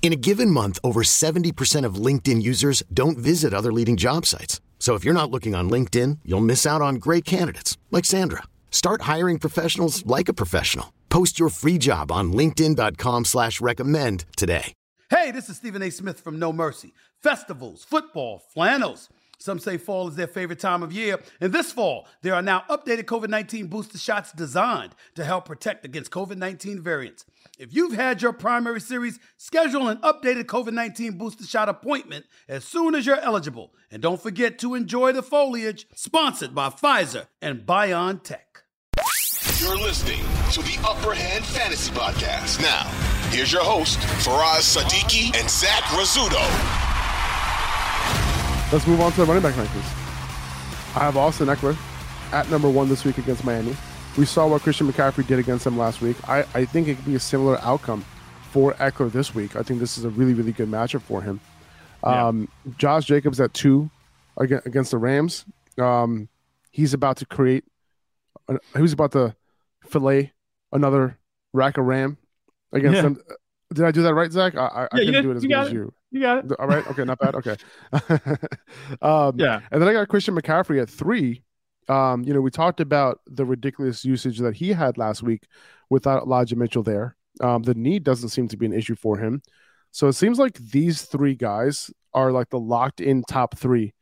In a given month, over 70% of LinkedIn users don't visit other leading job sites. So if you're not looking on LinkedIn, you'll miss out on great candidates like Sandra. Start hiring professionals like a professional. Post your free job on LinkedIn.com slash recommend today. Hey, this is Stephen A. Smith from Know Mercy. Festivals, football, flannels. Some say fall is their favorite time of year. And this fall, there are now updated COVID 19 booster shots designed to help protect against COVID 19 variants. If you've had your primary series, schedule an updated COVID 19 booster shot appointment as soon as you're eligible. And don't forget to enjoy the foliage, sponsored by Pfizer and BioNTech. You're listening to the Upper Hand Fantasy Podcast. Now, here's your host, Faraz Sadiki and Zach Rizzuto. Let's move on to the running back rankings. I have Austin Ekeler at number one this week against Miami. We saw what Christian McCaffrey did against them last week. I, I think it could be a similar outcome for Ekeler this week. I think this is a really, really good matchup for him. Um, Josh Jacobs at two against the Rams. Um, he's about to create, uh, he's about to fillet another rack of Ram against Yeah. them. Did I do that right, Zach? I, I, Yeah, couldn't did- do it as good got as you. You got it. All right. Okay. Not bad. Okay. um, Yeah. And then I got Christian McCaffrey at three. Um, you know, we talked about the ridiculous usage that he had last week without Elijah Mitchell there. Um, the knee doesn't seem to be an issue for him. So it seems like these three guys are like the locked in top three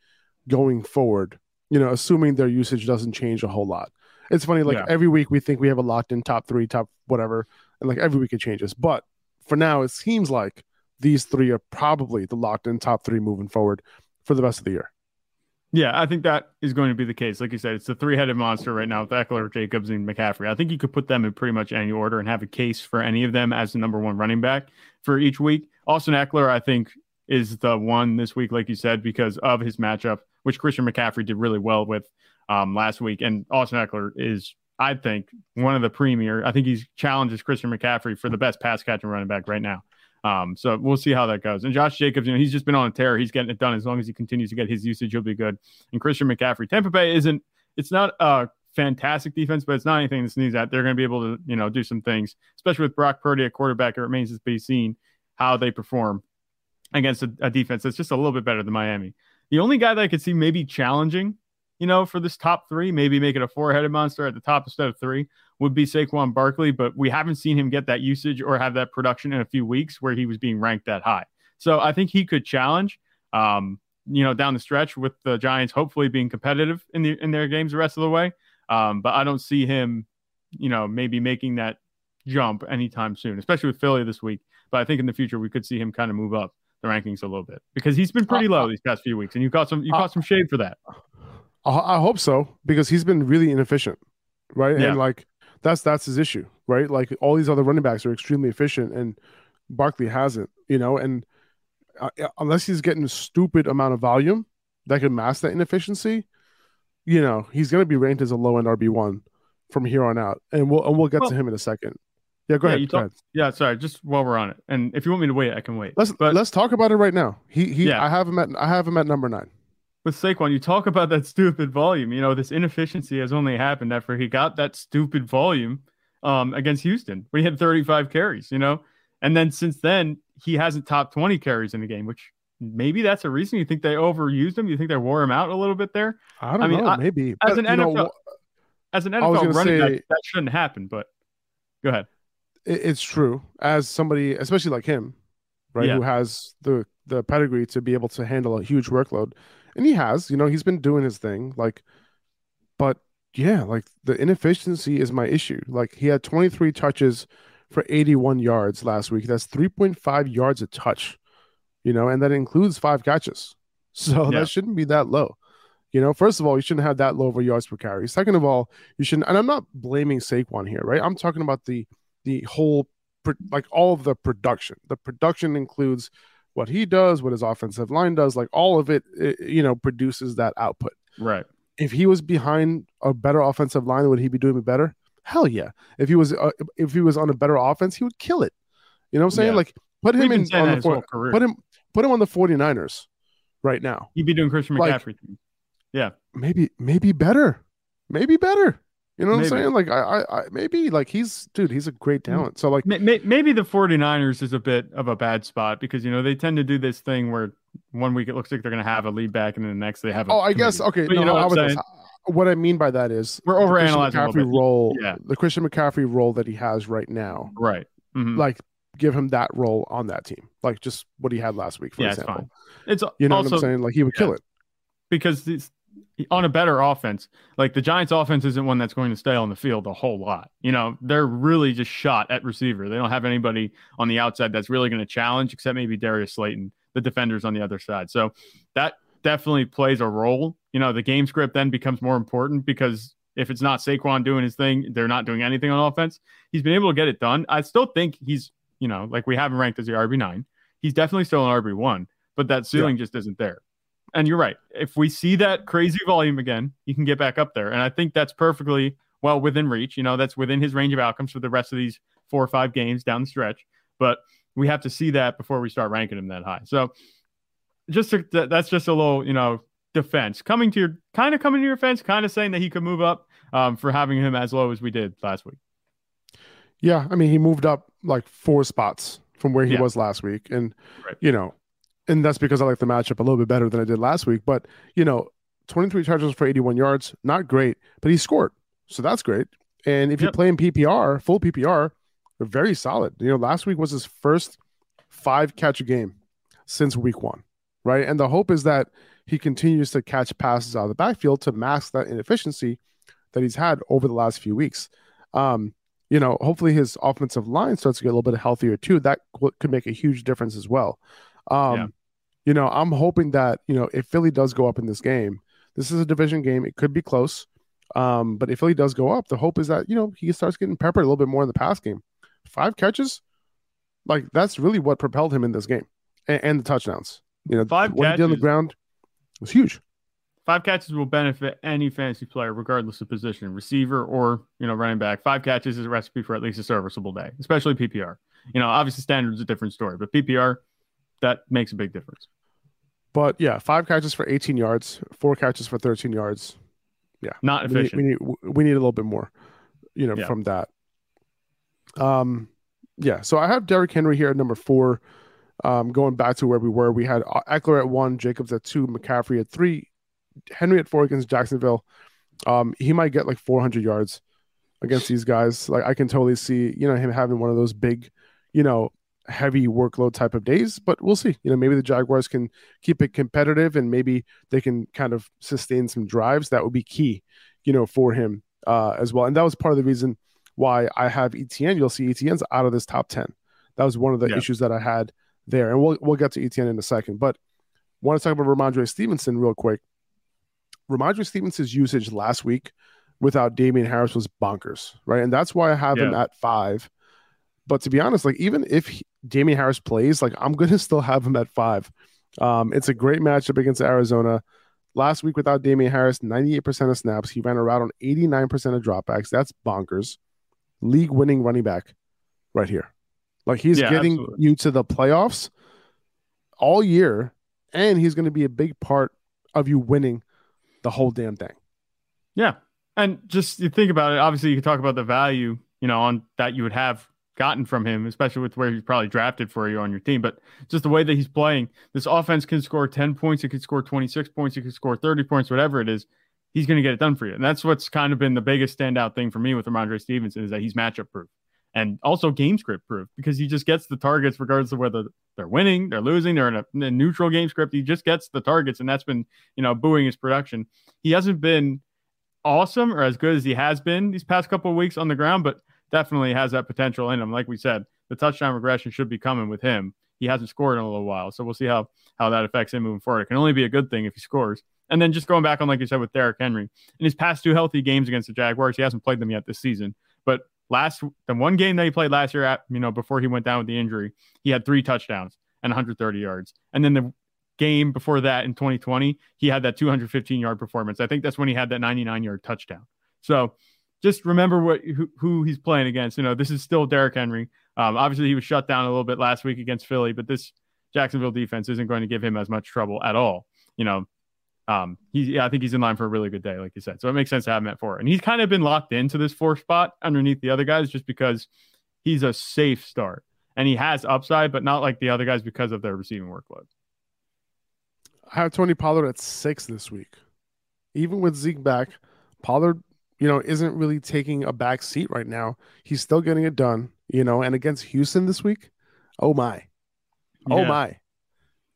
going forward, you know, assuming their usage doesn't change a whole lot. It's funny, like Yeah. every week we think we have a locked in top three, top whatever, and like every week it changes. But for now, it seems like these three are probably the locked in top three moving forward for the rest of the year. Yeah, I think that is going to be the case. Like you said, it's the three headed monster right now with Ekeler, Jacobs, and McCaffrey. I think you could put them in pretty much any order and have a case for any of them as the number one running back for each week. Austin Ekeler, I think, is the one this week, like you said, because of his matchup, which Christian McCaffrey did really well with um, last week. And Austin Ekeler is, I think, one of the premier. I think he's challenges Christian McCaffrey for the best pass catching running back right now. Um, so we'll see how that goes. And Josh Jacobs, you know, he's just been on a tear. He's getting it done. As long as he continues to get his usage, he'll be good. And Christian McCaffrey, Tampa Bay isn't. It's not a fantastic defense, but it's not anything to sneeze at. They're going to be able to, you know, do some things, especially with Brock Purdy at quarterback. It remains to be seen how they perform against a, a defense that's just a little bit better than Miami. The only guy that I could see maybe challenging, you know, for this top three, maybe make it a four-headed monster at the top instead of three, would be Saquon Barkley, but we haven't seen him get that usage or have that production in a few weeks where he was being ranked that high. So I think he could challenge, um, you know, down the stretch with the Giants hopefully being competitive in the in their games the rest of the way. Um, but I don't see him, you know, maybe making that jump anytime soon, especially with Philly this week. But I think in the future we could see him kind of move up the rankings a little bit because he's been pretty low these past few weeks, and you got some you got some shade for that. I, I hope so because he's been really inefficient, right? Yeah. And like that's that's his issue, right? Like all these other running backs are extremely efficient, and Barkley hasn't, you know. And uh, unless he's getting a stupid amount of volume that can mask that inefficiency, you know, he's going to be ranked as a low end RB one from here on out, and we'll and we'll get Well- to him in a second. Yeah, go yeah, ahead. go talk- ahead. yeah, sorry, just while we're on it, and if you want me to wait, I can wait. Let's but let's talk about it right now. He he. Yeah. I have him at I have him at number nine. With Saquon, you talk about that stupid volume. You know, this inefficiency has only happened after he got that stupid volume um, against Houston. We had 35 carries, you know, and then since then he hasn't topped 20 carries in the game, which maybe that's a reason. You think they overused him? You think they wore him out a little bit there? I don't I mean, know, I- maybe As But, an you know, NFL, as an NFL running say- back, that shouldn't happen. But go ahead. it's true as somebody especially like him right Yeah. who has the the pedigree to be able to handle a huge workload and he has you know he's been doing his thing like but yeah, like the inefficiency is my issue. Like he had 23 touches for 81 yards last week. That's 3.5 yards a touch, you know, and that includes five catches. So yeah. that shouldn't be that low. You know, first of all, you shouldn't have that low of a yards per carry. Second of all, you shouldn't, and I'm not blaming Saquon here, right? I'm talking about the the whole, like all of the production. The production includes what he does, what his offensive line does, like all of it, it you know, produces that output. Right. If he was behind a better offensive line, would he be doing better? Hell yeah. If he was uh, if he was on a better offense, he would kill it. You know what I'm saying? Yeah. Like put him in on the four, put him put him on the 49ers right now. He'd be doing Christian McCaffrey. Like, yeah. Maybe maybe better. Maybe better. You know what maybe. I'm saying? Like I, I, I, maybe like he's dude, he's a great mm. talent. So like maybe the 49ers is a bit of a bad spot because you know they tend to do this thing where one week it looks like they're going to have a lead back and then the next they have. oh, I guess okay. But no, you know what, I what I mean by that is we're overanalyzing the Christian McCaffrey role. Yeah. the Christian McCaffrey role that he has right now. Right. Mm-hmm. Like give him that role on that team, like just what he had last week, for yeah, example. It's, fine. it's you know also, what I'm saying? Like he would yeah. kill it because these, on a better offense. Like the Giants' offense isn't one that's going to stay on the field a whole lot. You know, they're really just shot at receiver. They don't have anybody on the outside that's really going to challenge, except maybe Darius Slayton, the defenders on the other side. So that definitely plays a role. You know, the game script then becomes more important because if it's not Saquon doing his thing, they're not doing anything on offense. He's been able to get it done. I still think he's, you know, like we haven't ranked as the RB9. He's definitely still an RB1, but that ceiling yeah. just isn't there and you're right. If we see that crazy volume again, he can get back up there. And I think that's perfectly well within reach. You know, that's within his range of outcomes for the rest of these four or five games down the stretch. But we have to see that before we start ranking him that high. So just to, that's just a little, you know, defense coming to your kind of coming to your fence, kind of saying that he could move up um, for having him as low as we did last week. Yeah, I mean, he moved up like four spots from where he yeah. was last week, and right. you know, and that's because I like the matchup a little bit better than I did last week. But you know, 23 touches for 81 yards, not great, but he scored, so that's great. And if yep. you play in PPR, full PPR, very solid. You know, last week was his first five catch game since week one, right? And the hope is that he continues to catch passes out of the backfield to mask that inefficiency that he's had over the last few weeks. Um, you know, hopefully his offensive line starts to get a little bit healthier too. That could make a huge difference as well. Um, yeah you know, I'm hoping that, you know, if Philly does go up in this game, this is a division game. It could be close. Um, but if Philly does go up, the hope is that, you know, he starts getting peppered a little bit more in the pass game. Five catches, like that's really what propelled him in this game and, and the touchdowns. You know, five what catches, he did on the ground was huge. Five catches will benefit any fantasy player, regardless of position, receiver or you know running back. Five catches is a recipe for at least a serviceable day, especially PPR. You know, obviously standards a different story, but PPR that makes a big difference. But yeah, five catches for 18 yards, four catches for 13 yards. Yeah, not efficient. We need we need, we need a little bit more, you know, yeah. from that. Um, yeah. So I have Derrick Henry here at number four. Um, going back to where we were, we had Ekeler at one, Jacobs at two, McCaffrey at three, Henry at four against Jacksonville. Um, he might get like 400 yards against these guys. Like I can totally see, you know, him having one of those big, you know, heavy workload type of days, but we'll see. You know, maybe the Jaguars can keep it competitive and maybe they can kind of sustain some drives. That would be key, you know, for him uh, as well. And that was part of the reason why I have ETN. You'll see ETN's out of this top 10. That was one of the yeah. issues that I had there. And we'll, we'll get to ETN in a second. But I want to talk about Rhamondre Stevenson real quick. Rhamondre Stevenson's usage last week without Damien Harris was bonkers, right? And that's why I have yeah. him at five. But to be honest, like even if he, Damien Harris plays, like I'm going to still have him at five. Um, it's a great matchup against Arizona. Last week without Damien Harris, 98% of snaps. He ran a route on 89% of dropbacks. That's bonkers. League winning running back right here. Like he's yeah, getting absolutely. you to the playoffs all year, and he's going to be a big part of you winning the whole damn thing. Yeah. And just you think about it, obviously you can talk about the value, you know, on that you would have gotten from him, especially with where he's probably drafted for you on your team. But just the way that he's playing, this offense can score 10 points, it could score 26 points, it could score 30 points, whatever it is. He's going to get it done for you. And that's what's kind of been the biggest standout thing for me with Rhamondre Stevenson is that he's matchup proof and also game script proof because he just gets the targets regardless of whether they're winning, they're losing, they're in a, in a neutral game script. He just gets the targets, and that's been, you know, booing his production. He hasn't been awesome or as good as he has been these past couple of weeks on the ground, but definitely has that potential in him. Like we said, the touchdown regression should be coming with him. He hasn't scored in a little while, so we'll see how how that affects him moving forward. It can only be a good thing if he scores. And then just going back on, like you said, with Derrick Henry, in his past two healthy games against the Jaguars, he hasn't played them yet this season. But last the one game that he played last year, at you know before he went down with the injury, he had three touchdowns and 130 yards. And then the game before that in 2020, he had that 215 yard performance. I think that's when he had that 99 yard touchdown. So just remember what who, who, he's playing against. You know, this is still Derrick Henry. Um, obviously, he was shut down a little bit last week against Philly, but this Jacksonville defense isn't going to give him as much trouble at all. You know, um, he, yeah, I think he's in line for a really good day, like you said. So it makes sense to have him at four. And he's kind of been locked into this four spot underneath the other guys just because he's a safe start and he has upside, but not like the other guys because of their receiving workload. I have Tony Pollard at six this week. Even with Zeke back, Pollard, you know, isn't really taking a back seat right now. He's still getting it done, you know, and against Houston this week, oh my. Oh yeah. my.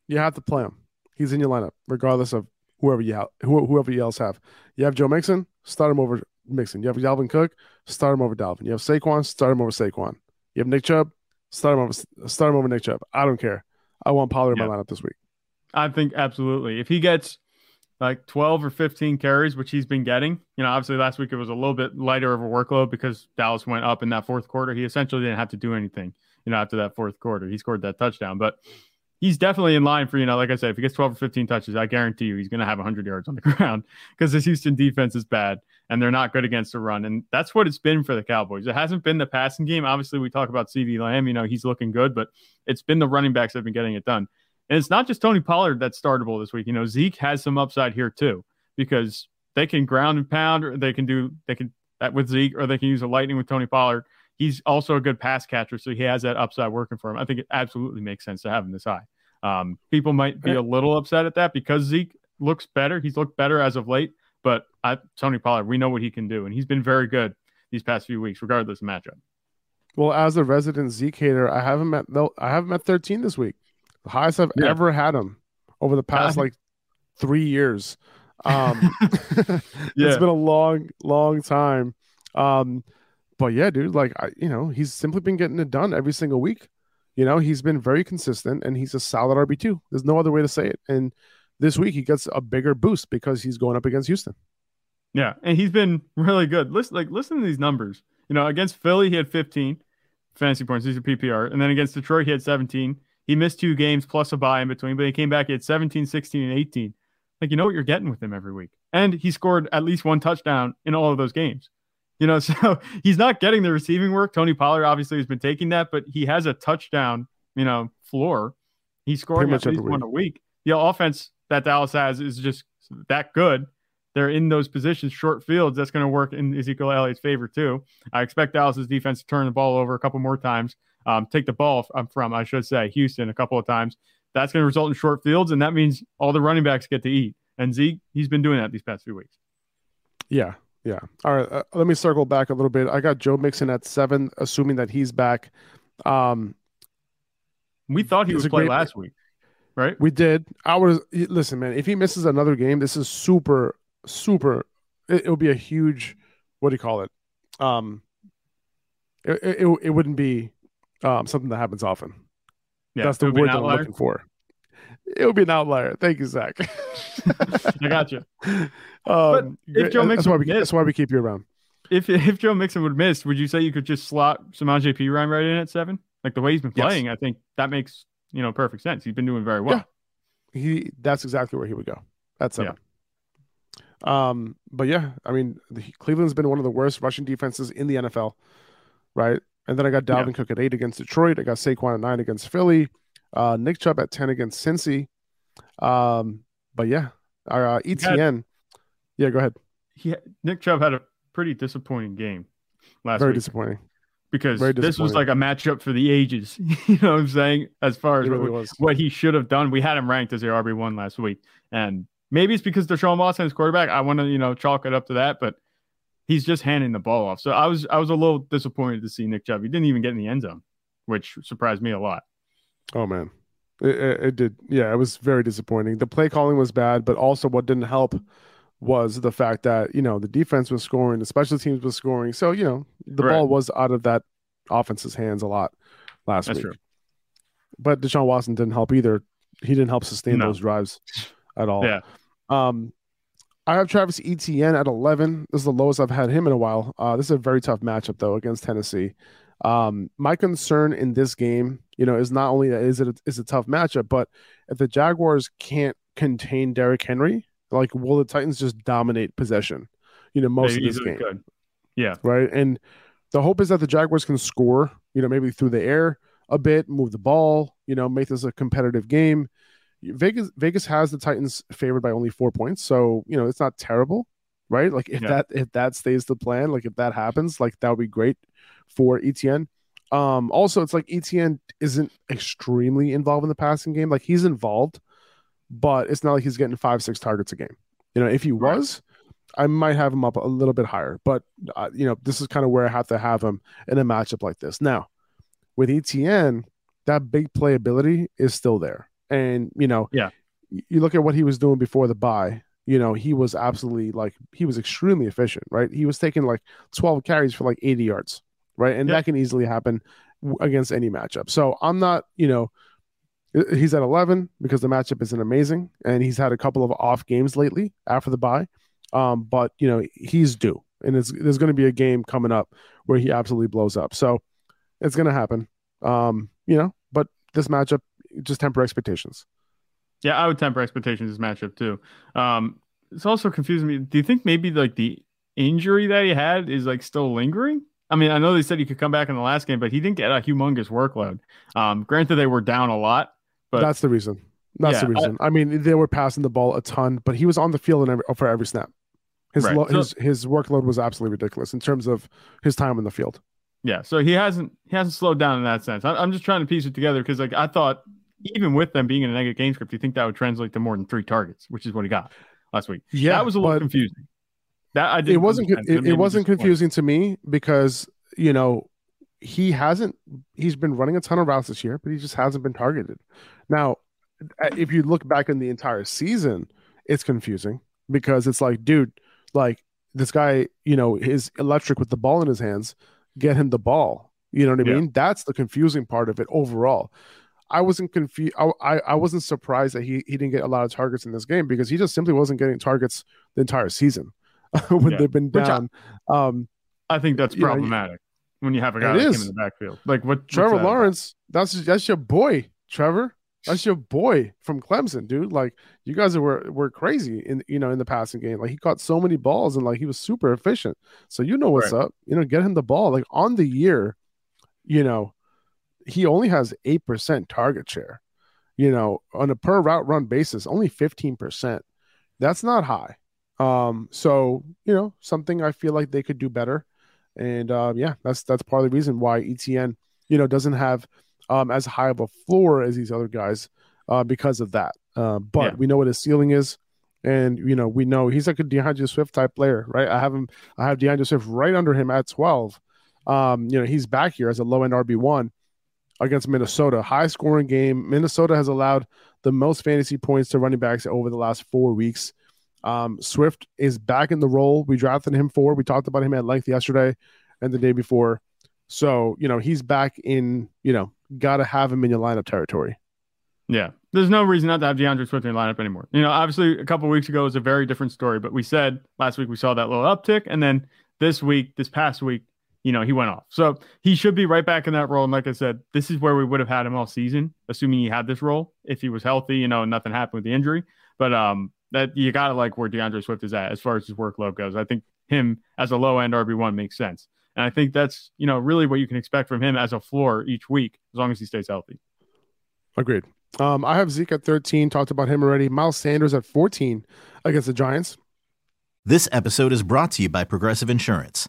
You have to play him. He's in your lineup, regardless of whoever you have, whoever you else have. You have Joe Mixon, start him over Mixon. You have Dalvin Cook, start him over Dalvin. You have Saquon, start him over Saquon. You have Nick Chubb, start him over start him over Nick Chubb. I don't care. I want Pollard in my lineup this week. I think absolutely. If he gets like 12 or 15 carries, which he's been getting, you know, obviously last week it was a little bit lighter of a workload because Dallas went up in that fourth quarter. He essentially didn't have to do anything, you know, after that fourth quarter. He scored that touchdown, but he's definitely in line for, you know, like I said, if he gets 12 or 15 touches, I guarantee you he's going to have 100 yards on the ground because this Houston defense is bad and they're not good against the run. And that's what it's been for the Cowboys. It hasn't been the passing game. Obviously, we talk about CeeDee Lamb, you know, he's looking good, but it's been the running backs that have been getting it done. And it's not just Tony Pollard that's startable this week. You know, Zeke has some upside here too because they can ground and pound, or they can do they can that with Zeke, or they can use a lightning with Tony Pollard. He's also a good pass catcher, so he has that upside working for him. I think it absolutely makes sense to have him this high. Um, people might be a little upset at that because Zeke looks better. He's looked better as of late, but I, Tony Pollard, we know what he can do, and he's been very good these past few weeks, regardless of matchup. Well, as a resident Zeke hater, I haven't met I haven't met 13 this week. The highest I've yeah. ever had him over the past like three years. Um, yeah. it's been a long, long time. Um, but yeah, dude, like I, you know, he's simply been getting it done every single week. You know, he's been very consistent and he's a solid RB two. There's no other way to say it. And this week he gets a bigger boost because he's going up against Houston. Yeah, and he's been really good. Listen, like listen to these numbers. You know, against Philly he had 15 fantasy points. These are PPR, and then against Detroit he had 17. He missed two games plus a bye in between, but he came back at 17, 16, and 18. Like, you know what you're getting with him every week. And he scored at least one touchdown in all of those games. You know, so he's not getting the receiving work. Tony Pollard obviously has been taking that, but he has a touchdown, you know, floor. He's scoring at least one a week. The offense that Dallas has is just that good. They're in those positions, short fields. That's going to work in Ezekiel Elliott's favor too. I expect Dallas's defense to turn the ball over a couple more times um, take the ball from, I should say, Houston a couple of times. That's going to result in short fields, and that means all the running backs get to eat. And Zeke, he's been doing that these past few weeks. Yeah, yeah. All right, uh, let me circle back a little bit. I got Joe Mixon at seven, assuming that he's back. Um, we thought he was play last week, right? We did. I was listen, man. If he misses another game, this is super, super. It, will be a huge. What do you call it? Um, it, it, it wouldn't be um, something that happens often. Yeah, that's the word that I'm looking for. It would be an outlier. Thank you, Zach. I got you. Um, if Joe Mixon that's why, we, that's why we keep you around. If if Joe Mixon would miss, would you say you could just slot Samaje Perine right in at seven? Like the way he's been playing, yes. I think that makes you know perfect sense. He's been doing very well. Yeah. He that's exactly where he would go. That's seven. Yeah. Um, but yeah, I mean, the, Cleveland's been one of the worst rushing defenses in the NFL, right? And then I got Dalvin yeah. Cook at eight against Detroit. I got Saquon at nine against Philly. Uh, Nick Chubb at ten against Cincy. Um, but yeah, our uh, ETN. Had, yeah, go ahead. He Nick Chubb had a pretty disappointing game last week. Very week. disappointing. Because disappointing. this was like a matchup for the ages. you know what I'm saying? As far as really what, what, he should have done, we had him ranked as the RB one last week, and maybe it's because Deshaun Watson is quarterback. I want to you know chalk it up to that, but he's just handing the ball off. So I was I was a little disappointed to see Nick Chubb. He didn't even get in the end zone, which surprised me a lot. Oh man, it, it, it did. Yeah, it was very disappointing. The play calling was bad, but also what didn't help was the fact that you know the defense was scoring, the special teams was scoring, so you know the Right. ball was out of that offense's hands a lot last That's week. true. But Deshaun Watson didn't help either. He didn't help sustain No. those drives at all. Yeah. Um, I have Travis Etienne at 11. This is the lowest I've had him in a while. Uh, this is a very tough matchup though against Tennessee. Um, my concern in this game, you know, is not only that is it a, is a tough matchup, but if the Jaguars can't contain Derrick Henry, like will the Titans just dominate possession? You know, most of this game could. Yeah. right? And the hope is that the Jaguars can score, you know, maybe through the air a bit, move the ball, you know, make this a competitive game. Vegas Vegas has the Titans favored by only four points, so you know it's not terrible, right? Like if Yeah. that if that stays the plan, like if that happens, like that would be great for ETN. Um, also, it's like ETN isn't extremely involved in the passing game. Like he's involved, but it's not like he's getting five six targets a game. You know, if he Right. was, I might have him up a little bit higher. But uh, you know, this is kind of where I have to have him in a matchup like this. Now, with ETN, that big playability is still there, and you know, Yeah. You look at what he was doing before the bye. You know, he was absolutely like he was extremely efficient, right? He was taking like twelve carries for like eighty yards, right? And that can easily happen against any matchup. So I'm not, you know, He's at 11 because the matchup isn't amazing, and he's had a couple of off games lately after the bye. Um, but you know he's due, and it's, there's going to be a game coming up where he absolutely blows up. So it's going to happen. Um, you know, but this matchup just temper expectations. Yeah, I would temper expectations this matchup too. Um, it's also confusing me. Do you think maybe like the injury that he had is like still lingering? I mean, I know they said he could come back in the last game, but he didn't get a humongous workload. Um, granted, they were down a lot, but That's the reason. That's Yeah, the reason. I, mean, they were passing the ball a ton, but he was on the field in every, for every snap. His Right. lo- So- his his workload was absolutely ridiculous in terms of his time in the field. yeah, so he hasn't he hasn't slowed down in that sense. I, I'm just trying to piece it together because like I thought, even with them being in a negative game script, you think that would translate to more than three targets, which is what he got last week. Yeah, that was a little confusing. That I it didn't wasn't it, it wasn't confusing to me because you know he hasn't he's been running a ton of routes this year but he just hasn't been targeted now if you look back in the entire season it's confusing because it's like dude like this guy you know is electric with the ball in his hands get him the ball you know what i Yeah. mean that's the confusing part of it overall I wasn't confused. I, I I wasn't surprised that he, he didn't get a lot of targets in this game because he just simply wasn't getting targets the entire season when Yeah. they've been Which I- down. um, I think that's you know, you- problematic when you have a guy like in the backfield. Like what Trevor that about? Lawrence, that's that's your boy, Trevor. That's your boy from Clemson, dude. Like you guys were were crazy in you know in the passing game. Like he caught so many balls and like he was super efficient. So you know what's up. You know, get him the ball. Like on the year, you know, he only has eight percent target share. You know, on a per route run basis, only fifteen percent. That's not high. Um, so you know, something I feel like they could do better. And uh, yeah, that's that's part of the reason why ETN, you know, doesn't have um, as high of a floor as these other guys uh, because of that. Uh, but Yeah. we know what his ceiling is, and you know we know he's like a D'Andre Swift type player, right? I have him, I have D'Andre Swift right under him at twelve. Um, you know he's back here as a low end RB one against Minnesota, high scoring game. Minnesota has allowed the most fantasy points to running backs over the last four weeks. Um, Swift is back in the role we drafted him for. We talked about him at length yesterday and the day before. So, you know, he's back in, you know, got to have him in your lineup territory. Yeah. There's no reason not to have D'Andre Swift in your lineup anymore. You know, obviously a couple weeks ago was a very different story, but we said last week we saw that little uptick. And then this week, this past week, you know, he went off. So he should be right back in that role. And like I said, this is where we would have had him all season, assuming he had this role if he was healthy, you know, and nothing happened with the injury. But um that you gotta like where D'Andre Swift is at as far as his workload goes. I think him as a low end RB one makes sense. And I think that's, you know, really what you can expect from him as a floor each week, as long as he stays healthy. Agreed. Um, I have Zeke at 13, talked about him already. Miles Sanders at 14 against the Giants. This episode is brought to you by Progressive Insurance.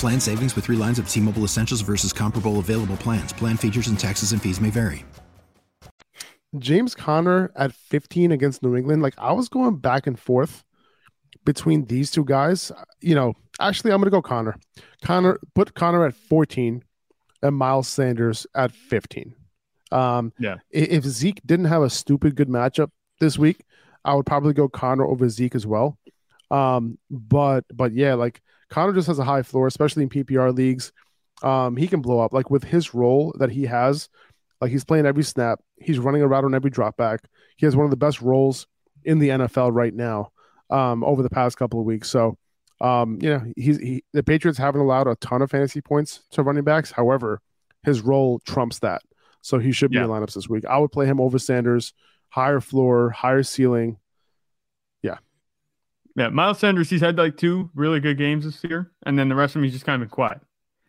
Plan savings with three lines of T Mobile Essentials versus comparable available plans. Plan features and taxes and fees may vary. James Conner at 15 against New England, like I was going back and forth between these two guys. You know, actually, I'm going to go Conner. Conner, put Conner at 14 and Miles Sanders at 15. Um, Yeah. if Zeke didn't have a stupid good matchup this week, I would probably go Conner over Zeke as well. Um, but but yeah, like Conner just has a high floor, especially in PPR leagues. Um, he can blow up. Like with his role that he has, like he's playing every snap, he's running a route on every drop back. He has one of the best roles in the NFL right now. Um, over the past couple of weeks, so um, you know he's he, the Patriots haven't allowed a ton of fantasy points to running backs. However, his role trumps that, so he should be Yeah. in lineups this week. I would play him over Sanders, higher floor, higher ceiling. Yeah, Miles Sanders, he's had like two really good games this year, and then the rest of them he's just kind of been quiet.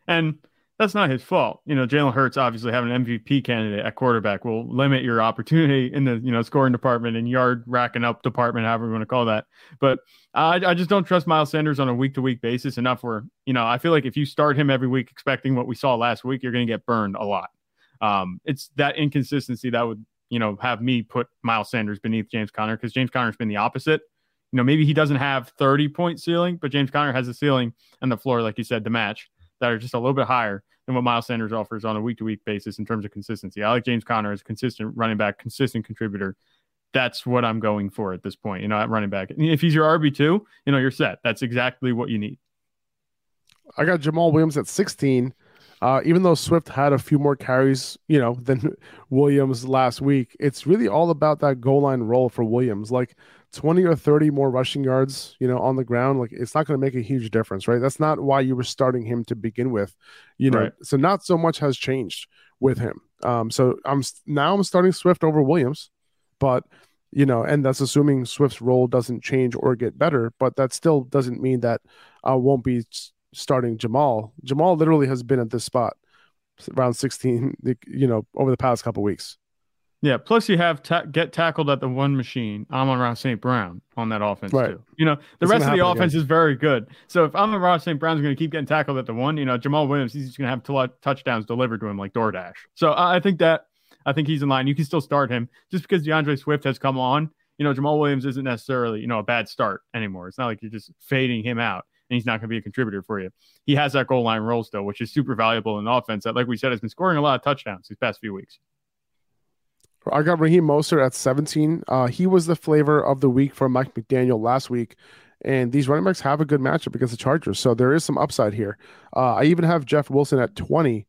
And that's not his fault. You know, Jalen Hurts obviously having an MVP candidate at quarterback will limit your opportunity in the you know scoring department and yard racking up department, however you want to call that. But I, I just don't trust Miles Sanders on a week to week basis enough where you know I feel like if you start him every week expecting what we saw last week, you're going to get burned a lot. Um, it's that inconsistency that would you know have me put Miles Sanders beneath James Conner because James Conner's been the opposite you know, maybe he doesn't have 30 point ceiling, but James Conner has a ceiling and the floor, like you said, to match that are just a little bit higher than what Miles Sanders offers on a week to week basis in terms of consistency. I like James Conner as a consistent running back, consistent contributor. That's what I'm going for at this point, you know, at running back. And If he's your RB2, you know, you're set. That's exactly what you need. I got Jamaal Williams at 16. Uh, even though Swift had a few more carries, you know, than Williams last week, it's really all about that goal line role for Williams. Like 20 or 30 more rushing yards, you know, on the ground, like it's not going to make a huge difference, right? That's not why you were starting him to begin with, you know. Right. So not so much has changed with him. Um, so I'm now I'm starting Swift over Williams, but you know, and that's assuming Swift's role doesn't change or get better, but that still doesn't mean that I won't be starting Jamaal. Jamaal literally has been at this spot around 16, you know, over the past couple weeks. Yeah. Plus, you have ta- get tackled at the one machine, Amon-Ra St. Brown on that offense, Right. too. You know, the It's rest of the offense again. is very good. So if Amon-Ra St. Brown's going to keep getting tackled at the one, you know, Jamaal Williams, he's just going to have tou- touchdowns delivered to him like DoorDash. So I I think that, I think he's in line. You can still start him just because D'Andre Swift has come on. You know, Jamaal Williams isn't necessarily, you know, a bad start anymore. It's not like you're just fading him out and he's not going to be a contributor for you. He has that goal line role still, which is super valuable in offense that, like we said, has been scoring a lot of touchdowns these past few weeks. I got Raheem Mostert at 17. Uh, he was the flavor of the week for Mike McDaniel last week. And these running backs have a good matchup against the Chargers. So there is some upside here. Uh, I even have Jeff Wilson at 20.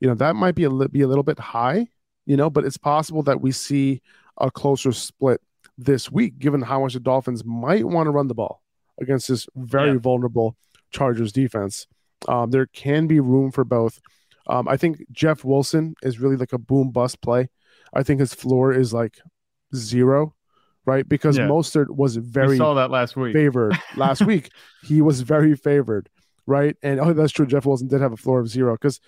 You know, that might be a, li- be a little bit high, you know, but it's possible that we see a closer split this week, given how much the Dolphins might want to run the ball against this very Yeah. vulnerable Chargers defense. Um, there can be room for both. Um, I think Jeff Wilson is really like a boom bust play. I think his floor is like zero, right? Because Yeah. Mostert was We very saw that last week. favored last week. He was very favored, right? And oh, that's true. Jeff Wilson did have a floor of zero because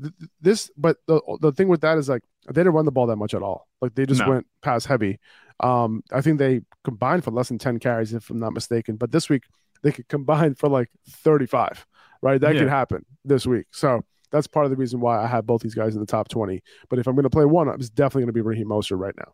th- th- this. But the the thing with that is like they didn't run the ball that much at all. Like they just No. went pass heavy. Um, I think they combined for less than ten carries, if I'm not mistaken. But this week they could combine for like 35, right? That Yeah. could happen this week. So that's part of the reason why I have both these guys in the top 20. But if I'm going to play one, it's definitely going to be Raheem Mostert right now.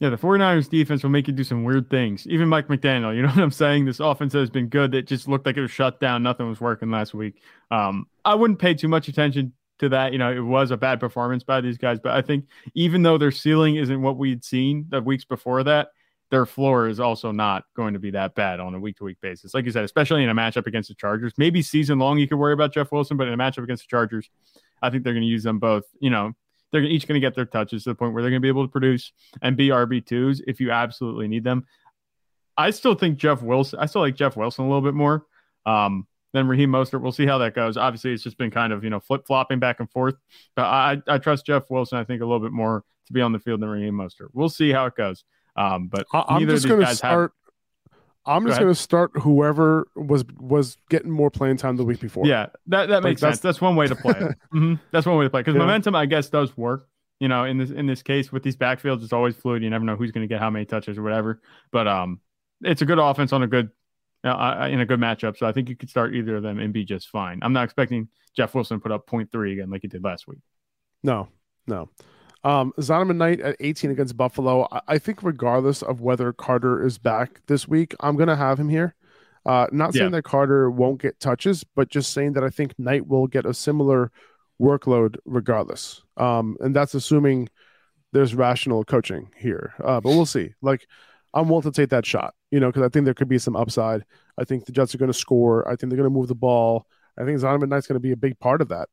Yeah, the 49ers defense will make you do some weird things. Even Mike McDaniel, you know what I'm saying? This offense has been good. It just looked like it was shut down. Nothing was working last week. Um, I wouldn't pay too much attention to that. You know, it was a bad performance by these guys, but I think even though their ceiling isn't what we'd seen the weeks before that, their floor is also not going to be that bad on a week to week basis. Like you said, especially in a matchup against the Chargers. Maybe season long, you could worry about Jeff Wilson, but in a matchup against the Chargers, I think they're going to use them both. You know, they're each going to get their touches to the point where they're going to be able to produce and be RB2s if you absolutely need them. I still think Jeff Wilson, I still like Jeff Wilson a little bit more um, than Raheem Mostert. We'll see how that goes. Obviously, it's just been kind of, you know, flip flopping back and forth. But I, I trust Jeff Wilson, I think, a little bit more to be on the field than Raheem Mostert. We'll see how it goes. Um, but I'm just going to start. Have... I'm just going to start whoever was was getting more playing time the week before. Yeah, that, that makes sense. That's one way to play it. mm-hmm. That's one way to play because yeah. momentum, I guess, does work. You know, in this in this case with these backfields, it's always fluid. You never know who's going to get how many touches or whatever. But um, it's a good offense on a good uh, in a good matchup. So I think you could start either of them and be just fine. I'm not expecting Jeff Wilson to put up 0.3 again like he did last week. No, no. Um, Zonovan Knight at 18 against Buffalo. I, I, think regardless of whether Carter is back this week, I'm going to have him here. Uh, not saying yeah. that Carter won't get touches, but just saying that I think Knight will get a similar workload regardless. Um, and that's assuming there's rational coaching here. Uh, but we'll see. Like, I'm willing to take that shot, you know, because I think there could be some upside. I think the Jets are going to score. I think they're going to move the ball. I think Zonovan Knight's going to be a big part of that.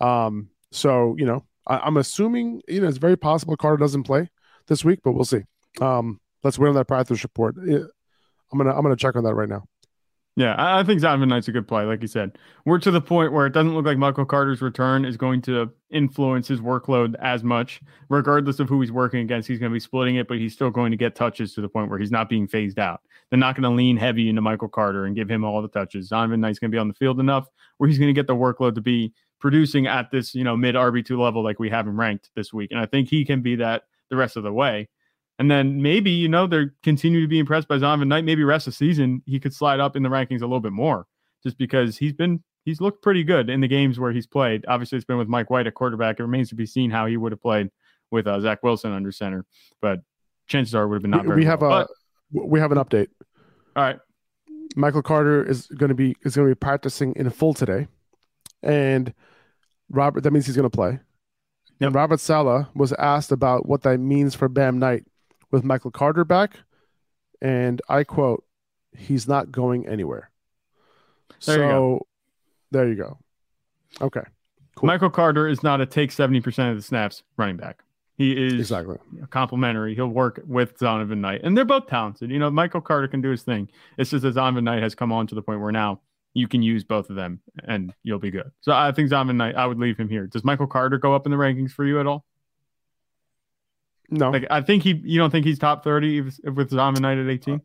Um, so, you know, I, am assuming you know it's very possible Carter doesn't play this week, but we'll see. Um, let's wait on that practice report. I'm gonna I'm gonna check on that right now. Yeah, I think Zonovan Knight's a good play. Like you said, we're to the point where it doesn't look like Michael Carter's return is going to influence his workload as much, regardless of who he's working against. He's going to be splitting it, but he's still going to get touches to the point where he's not being phased out. They're not going to lean heavy into Michael Carter and give him all the touches. Zonovan Knight's going to be on the field enough where he's going to get the workload to be producing at this, you know, mid RB2 level like we have him ranked this week. And I think he can be that the rest of the way. And then maybe, you know, they're continue to be impressed by Zonovan Knight. Maybe rest of the season he could slide up in the rankings a little bit more just because he's been he's looked pretty good in the games where he's played. Obviously, it's been with Mike White at quarterback. It remains to be seen how he would have played with uh, Zach Wilson under center. But chances are would have been not we, we have well. a but, we have an update. All right. Michael Carter is going to be is going to be practicing in full today, and Robert, that means he's going to play. Yep. And Robert Saleh was asked about what that means for Bam Knight with Michael Carter back. And I quote, he's not going anywhere. There so you there you go. Okay. Cool. Michael Carter is not a take 70% of the snaps running back. He is exactly complementary. He'll work with Zonovan Knight. And they're both talented. You know, Michael Carter can do his thing. It's just that Zonovan Knight has come on to the point where now you can use both of them and you'll be good. So I think Zonovan Knight, I would leave him here. Does Michael Carter go up in the rankings for you at all? No. Like I think he you don't think he's top 30 if, if with Zonovan Knight at 18?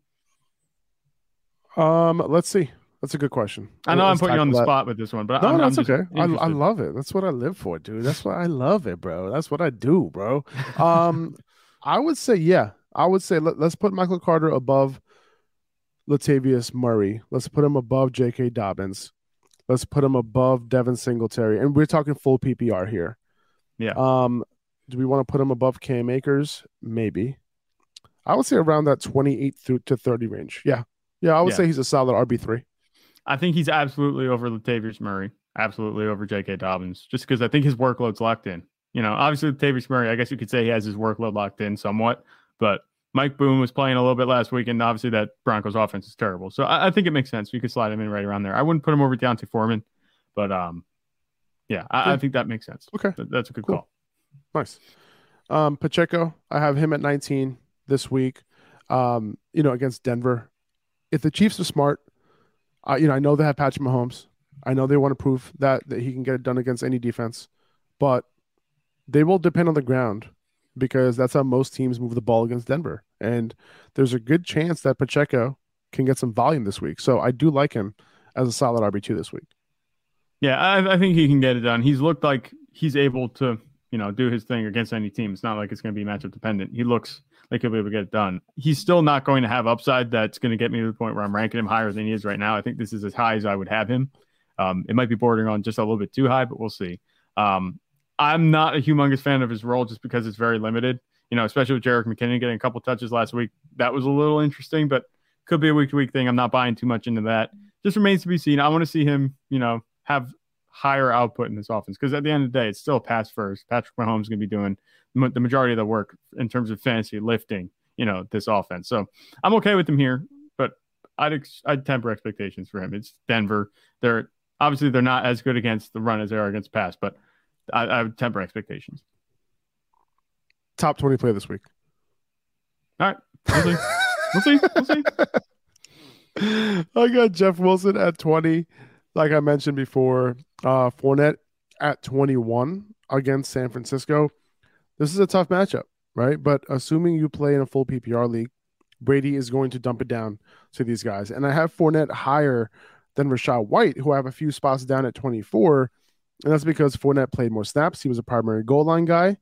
Um, let's see. That's a good question. I know let's I'm putting you on the that. spot with this one, but no, I'm, that's I'm okay. I, I love it. That's what I live for, dude. That's what I love it, bro. That's what I do, bro. Um, I would say, yeah, I would say let, let's put Michael Carter above Latavius Murray. Let's put him above J.K. Dobbins. Let's put him above Devin Singletary. And we're talking full PPR here. Yeah. Um, do we want to put him above Cam Akers? Maybe. I would say around that 28 through to 30 range. Yeah. Yeah, I would yeah. say he's a solid RB3. I think he's absolutely over Latavius Murray, absolutely over J.K. Dobbins, just because I think his workload's locked in. You know, obviously Latavius Murray, I guess you could say he has his workload locked in somewhat, but Mike Boone was playing a little bit last week, and obviously that Broncos offense is terrible. So I, I think it makes sense. You could slide him in right around there. I wouldn't put him over D'Onta Foreman, but um, yeah, I, I think that makes sense. Okay, that, that's a good cool. call. Nice. Um, Pacheco, I have him at 19 this week. Um, you know, against Denver. If the Chiefs are smart, uh, you know, I know they have Patrick Mahomes. I know they want to prove that that he can get it done against any defense, but they will depend on the ground because that's how most teams move the ball against Denver. And there's a good chance that Pacheco can get some volume this week. So I do like him as a solid RB2 this week. Yeah, I, I, think he can get it done. He's looked like he's able to, you know, do his thing against any team. It's not like it's going to be matchup dependent. He looks like he'll be able to get it done. He's still not going to have upside that's going to get me to the point where I'm ranking him higher than he is right now. I think this is as high as I would have him. Um, it might be bordering on just a little bit too high, but we'll see. Um, I'm not a humongous fan of his role just because it's very limited. You know, especially with Jerick McKinnon getting a couple touches last week, that was a little interesting, but could be a week to week thing. I'm not buying too much into that. Just remains to be seen. I want to see him, you know, have higher output in this offense because at the end of the day, it's still pass first. Patrick Mahomes is going to be doing the majority of the work in terms of fantasy lifting, you know, this offense. So I'm okay with him here, but I'd ex- I'd temper expectations for him. It's Denver. They're obviously they're not as good against the run as they are against pass, but I, I would temper expectations. Top 20 play this week. All right. We'll see. we'll see. We'll see. I got Jeff Wilson at 20. Like I mentioned before, uh, Fournette at 21 against San Francisco. This is a tough matchup, right? But assuming you play in a full PPR league, Brady is going to dump it down to these guys. And I have Fournette higher than Rachaad White, who I have a few spots down at 24. And that's because Fournette played more snaps. He was a primary goal line guy.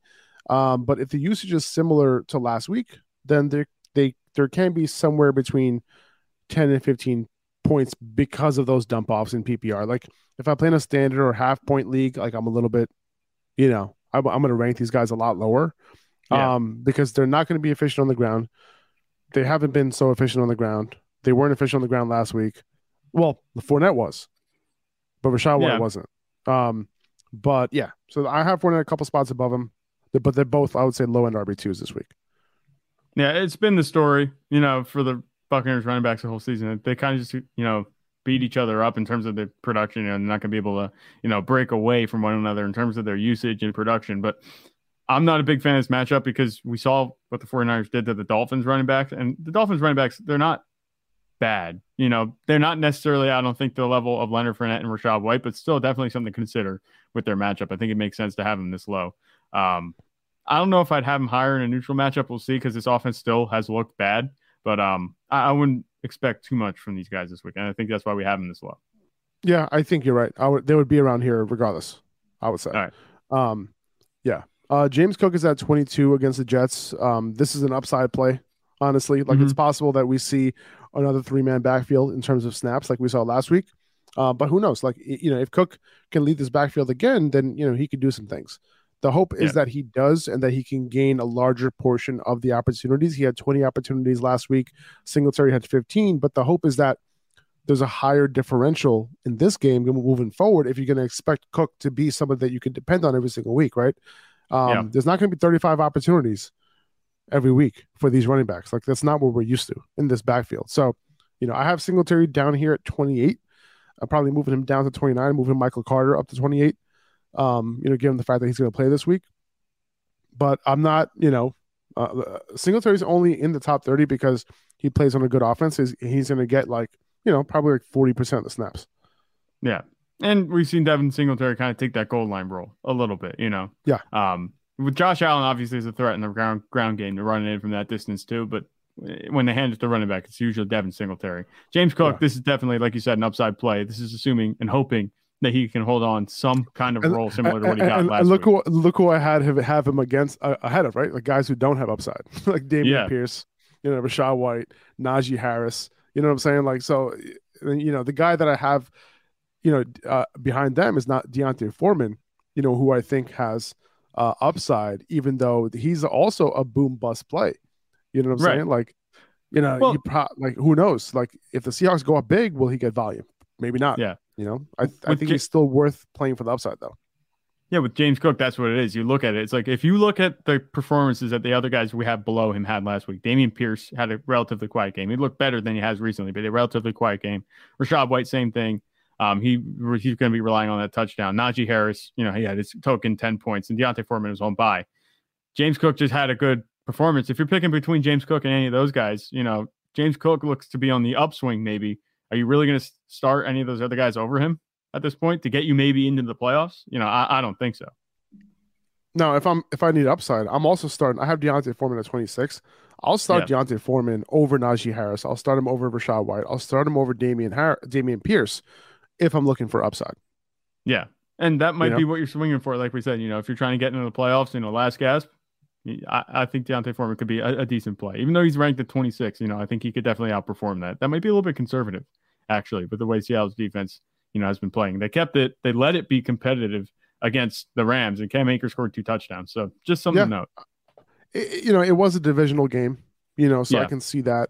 Um, but if the usage is similar to last week, then there they there can be somewhere between 10 and 15 points because of those dump offs in PPR. Like if I play in a standard or half point league, like I'm a little bit, you know, I'm, I'm going to rank these guys a lot lower yeah. um, because they're not going to be efficient on the ground. They haven't been so efficient on the ground. They weren't efficient on the ground last week. Well, the Fournette was, but Rachaad yeah. White wasn't. Um, but yeah, so I have Fournette a couple spots above him, but they're both, I would say, low end RB2s this week. Yeah, it's been the story, you know, for the Buccaneers running backs the whole season. They kind of just, you know, beat each other up in terms of their production and they're not going to be able to, you know, break away from one another in terms of their usage and production. But I'm not a big fan of this matchup because we saw what the 49ers did to the Dolphins running backs and the Dolphins running backs, they're not bad. You know, they're not necessarily, I don't think, the level of Leonard Fournette and Rachaad White, but still definitely something to consider with their matchup. I think it makes sense to have them this low. Um, I don't know if I'd have them higher in a neutral matchup. We'll see because this offense still has looked bad. But um, I, I, wouldn't expect too much from these guys this week, and I think that's why we have them this low. Yeah, I think you're right. I would they would be around here regardless. I would say. All right. Um, yeah. Uh, James Cook is at 22 against the Jets. Um, this is an upside play, honestly. Like mm-hmm. it's possible that we see another three man backfield in terms of snaps, like we saw last week. Uh, but who knows? Like you know, if Cook can lead this backfield again, then you know he could do some things. The hope is yeah. that he does and that he can gain a larger portion of the opportunities. He had 20 opportunities last week. Singletary had 15, but the hope is that there's a higher differential in this game moving forward if you're going to expect Cook to be someone that you can depend on every single week, right? Um, yeah. There's not going to be 35 opportunities every week for these running backs. Like that's not what we're used to in this backfield. So, you know, I have Singletary down here at 28. I'm probably moving him down to 29, moving Michael Carter up to 28 um, you know, given the fact that he's going to play this week. But I'm not, you know, uh, Singletary's only in the top 30 because he plays on a good offense. He's, he's going to get like, you know, probably like 40% of the snaps. Yeah. And we've seen Devin Singletary kind of take that goal line role a little bit, you know. Yeah. Um, with Josh Allen, obviously, is a threat in the ground ground game to run in from that distance too. But when they hand it to running back, it's usually Devin Singletary. James Cook, yeah. this is definitely, like you said, an upside play. This is assuming and hoping that he can hold on some kind of role similar to what he got and, last and look week. Who, look who I had have, have him against uh, ahead of right, like guys who don't have upside, like Dameon yeah. Pierce, you know, Rachaad White, Najee Harris. You know what I'm saying? Like so, you know, the guy that I have, you know, uh, behind them is not D'Onta Foreman, you know, who I think has uh, upside, even though he's also a boom bust play. You know what I'm right. saying? Like, you know, well, you pro- like who knows? Like if the Seahawks go up big, will he get volume? Maybe not. Yeah. You know, I, I think J- he's still worth playing for the upside though. Yeah, with James Cook, that's what it is. You look at it. It's like if you look at the performances that the other guys we have below him had last week. Dameon Pierce had a relatively quiet game. He looked better than he has recently, but a relatively quiet game. Rachaad White, same thing. Um, he he's going to be relying on that touchdown. Najee Harris, you know, he had his token ten points, and D'Onta Foreman was on bye. James Cook just had a good performance. If you're picking between James Cook and any of those guys, you know, James Cook looks to be on the upswing. Maybe are you really going to start any of those other guys over him at this point to get you maybe into the playoffs? You know, I, I don't think so. No, if I'm if I need upside, I'm also starting. I have D'Onta Foreman at 26. I'll start yeah. D'Onta Foreman over Najee Harris. I'll start him over Rachaad White. I'll start him over Dameon Har- Dameon Pierce if I'm looking for upside. Yeah. And that might you know? be what you're swinging for. Like we said, you know, if you're trying to get into the playoffs, you know, last gasp, I, I think D'Onta Foreman could be a, a, decent play, even though he's ranked at 26. You know, I think he could definitely outperform that. That might be a little bit conservative, actually, but the way Seattle's defense, you know, has been playing. They kept it, they let it be competitive against the Rams, and Cam Akers scored two touchdowns. So just something yeah. to note. it, you know, it was a divisional game, you know, so Yeah. I can see that.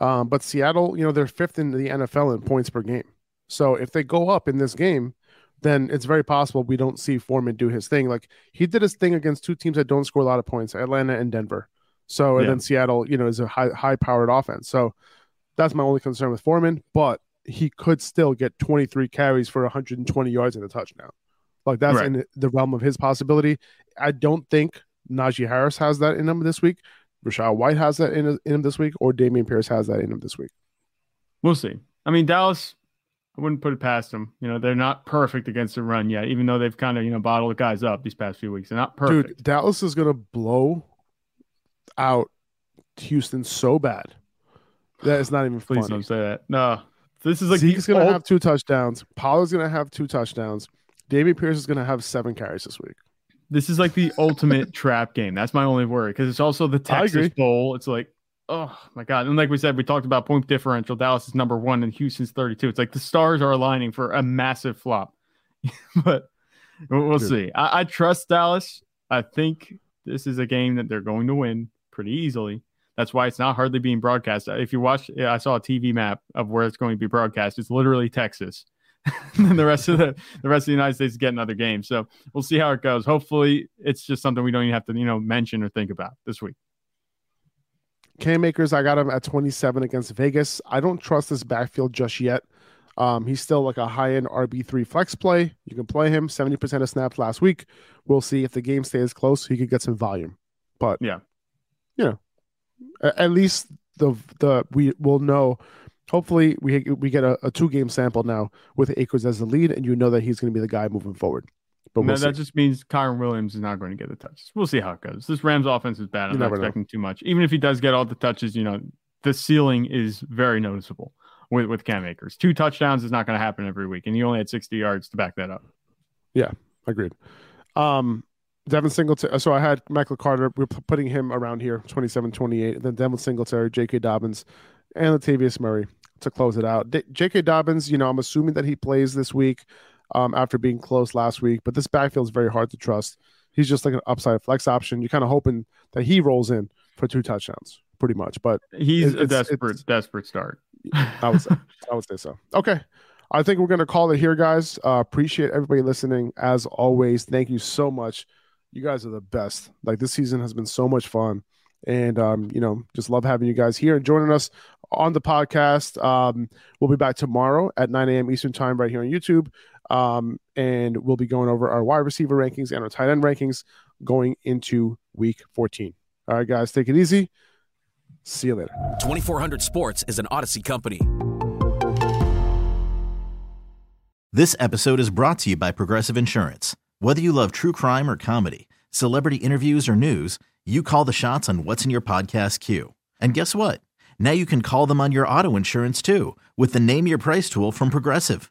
Um, but Seattle, you know, they're fifth in the NFL in points per game. So if they go up in this game, then it's very possible we don't see Foreman do his thing. Like he did his thing against two teams that don't score a lot of points, Atlanta and Denver. So and Yeah. then Seattle, you know, is a high high powered offense. So that's my only concern with Foreman, but he could still get 23 carries for 120 yards and a touchdown. Like that's Right. in the realm of his possibility. I don't think Najee Harris has that in him this week. Rachaad White has that in, in him this week, or Dameon Pierce has that in him this week. We'll see. I mean, Dallas, I wouldn't put it past them. You know, they're not perfect against the run yet, even though they've kind of, you know, bottled guys up these past few weeks. They're not perfect. Dude, Dallas is gonna blow out Houston so bad that it's not even Please funny. don't say that. No. This is like Zeke's the gonna old- have two touchdowns. Pollard's gonna have two touchdowns. David Pierce is gonna have seven carries this week. this is like the ultimate trap game. That's my only worry because it's also the Texas. Bowl. It's like, oh my god! And like we said, we talked about point differential. Dallas is number one and Houston's thirty-two. It's like the stars are aligning for a massive flop. but we'll see. I, I trust Dallas. I think this is a game that they're going to win pretty easily. That's why it's not hardly being broadcast. If you watch, yeah, I saw a TV map of where it's going to be broadcast. It's literally Texas. and then the rest of the the rest of the United States is getting other games. So we'll see how it goes. Hopefully, it's just something we don't even have to you know mention or think about this week. Cam Akers, I got him at 27 against Vegas. I don't trust this backfield just yet. Um, he's still like a high end RB3 flex play. You can play him 70% of snaps last week. We'll see if the game stays close. He could get some volume. But Yeah. you know, at least the the we will know. Hopefully, we we get a, a two game sample now with Akers as the lead, and you know that he's going to be the guy moving forward. But No, we'll that see. just means Kyren Williams is not going to get the touches. We'll see how it goes. This Rams offense is bad. I'm not never know. expecting too much. Even if he does get all the touches, you know, the ceiling is very noticeable with, with Cam Akers. Two touchdowns is not going to happen every week, and he only had 60 yards to back that up. Yeah, agreed. Um, Devin Singletary. So I had Michael Carter. We're putting him around here, 27 28. And then Devin Singletary, J.K. Dobbins, and Latavius Murray to close it out. D- J.K. Dobbins, you know, I'm assuming that he plays this week um, after being close last week, but this backfield is very hard to trust. He's just like an upside flex option. You're kind of hoping that he rolls in for two touchdowns, pretty much. But He's It- a desperate, it's- desperate start. I would say. I would say so. Okay. I think we're going to call it here, guys. Uh, appreciate everybody listening. As always, thank you so much. You guys are the best. Like this season has been so much fun. And, um, you know, just love having you guys here and joining us on the podcast. Um, we'll be back tomorrow at 9 a.m. Eastern Time right here on YouTube. Um, and we'll be going over our wide receiver rankings and our tight end rankings going into week 14. All right, guys, take it easy. See you later. 2400 Sports is an Odyssey company. This episode is brought to you by Progressive Insurance. Whether you love true crime or comedy, celebrity interviews or news, you call the shots on what's in your podcast queue. And guess what? Now you can call them on your auto insurance too with the Name Your Price tool from Progressive.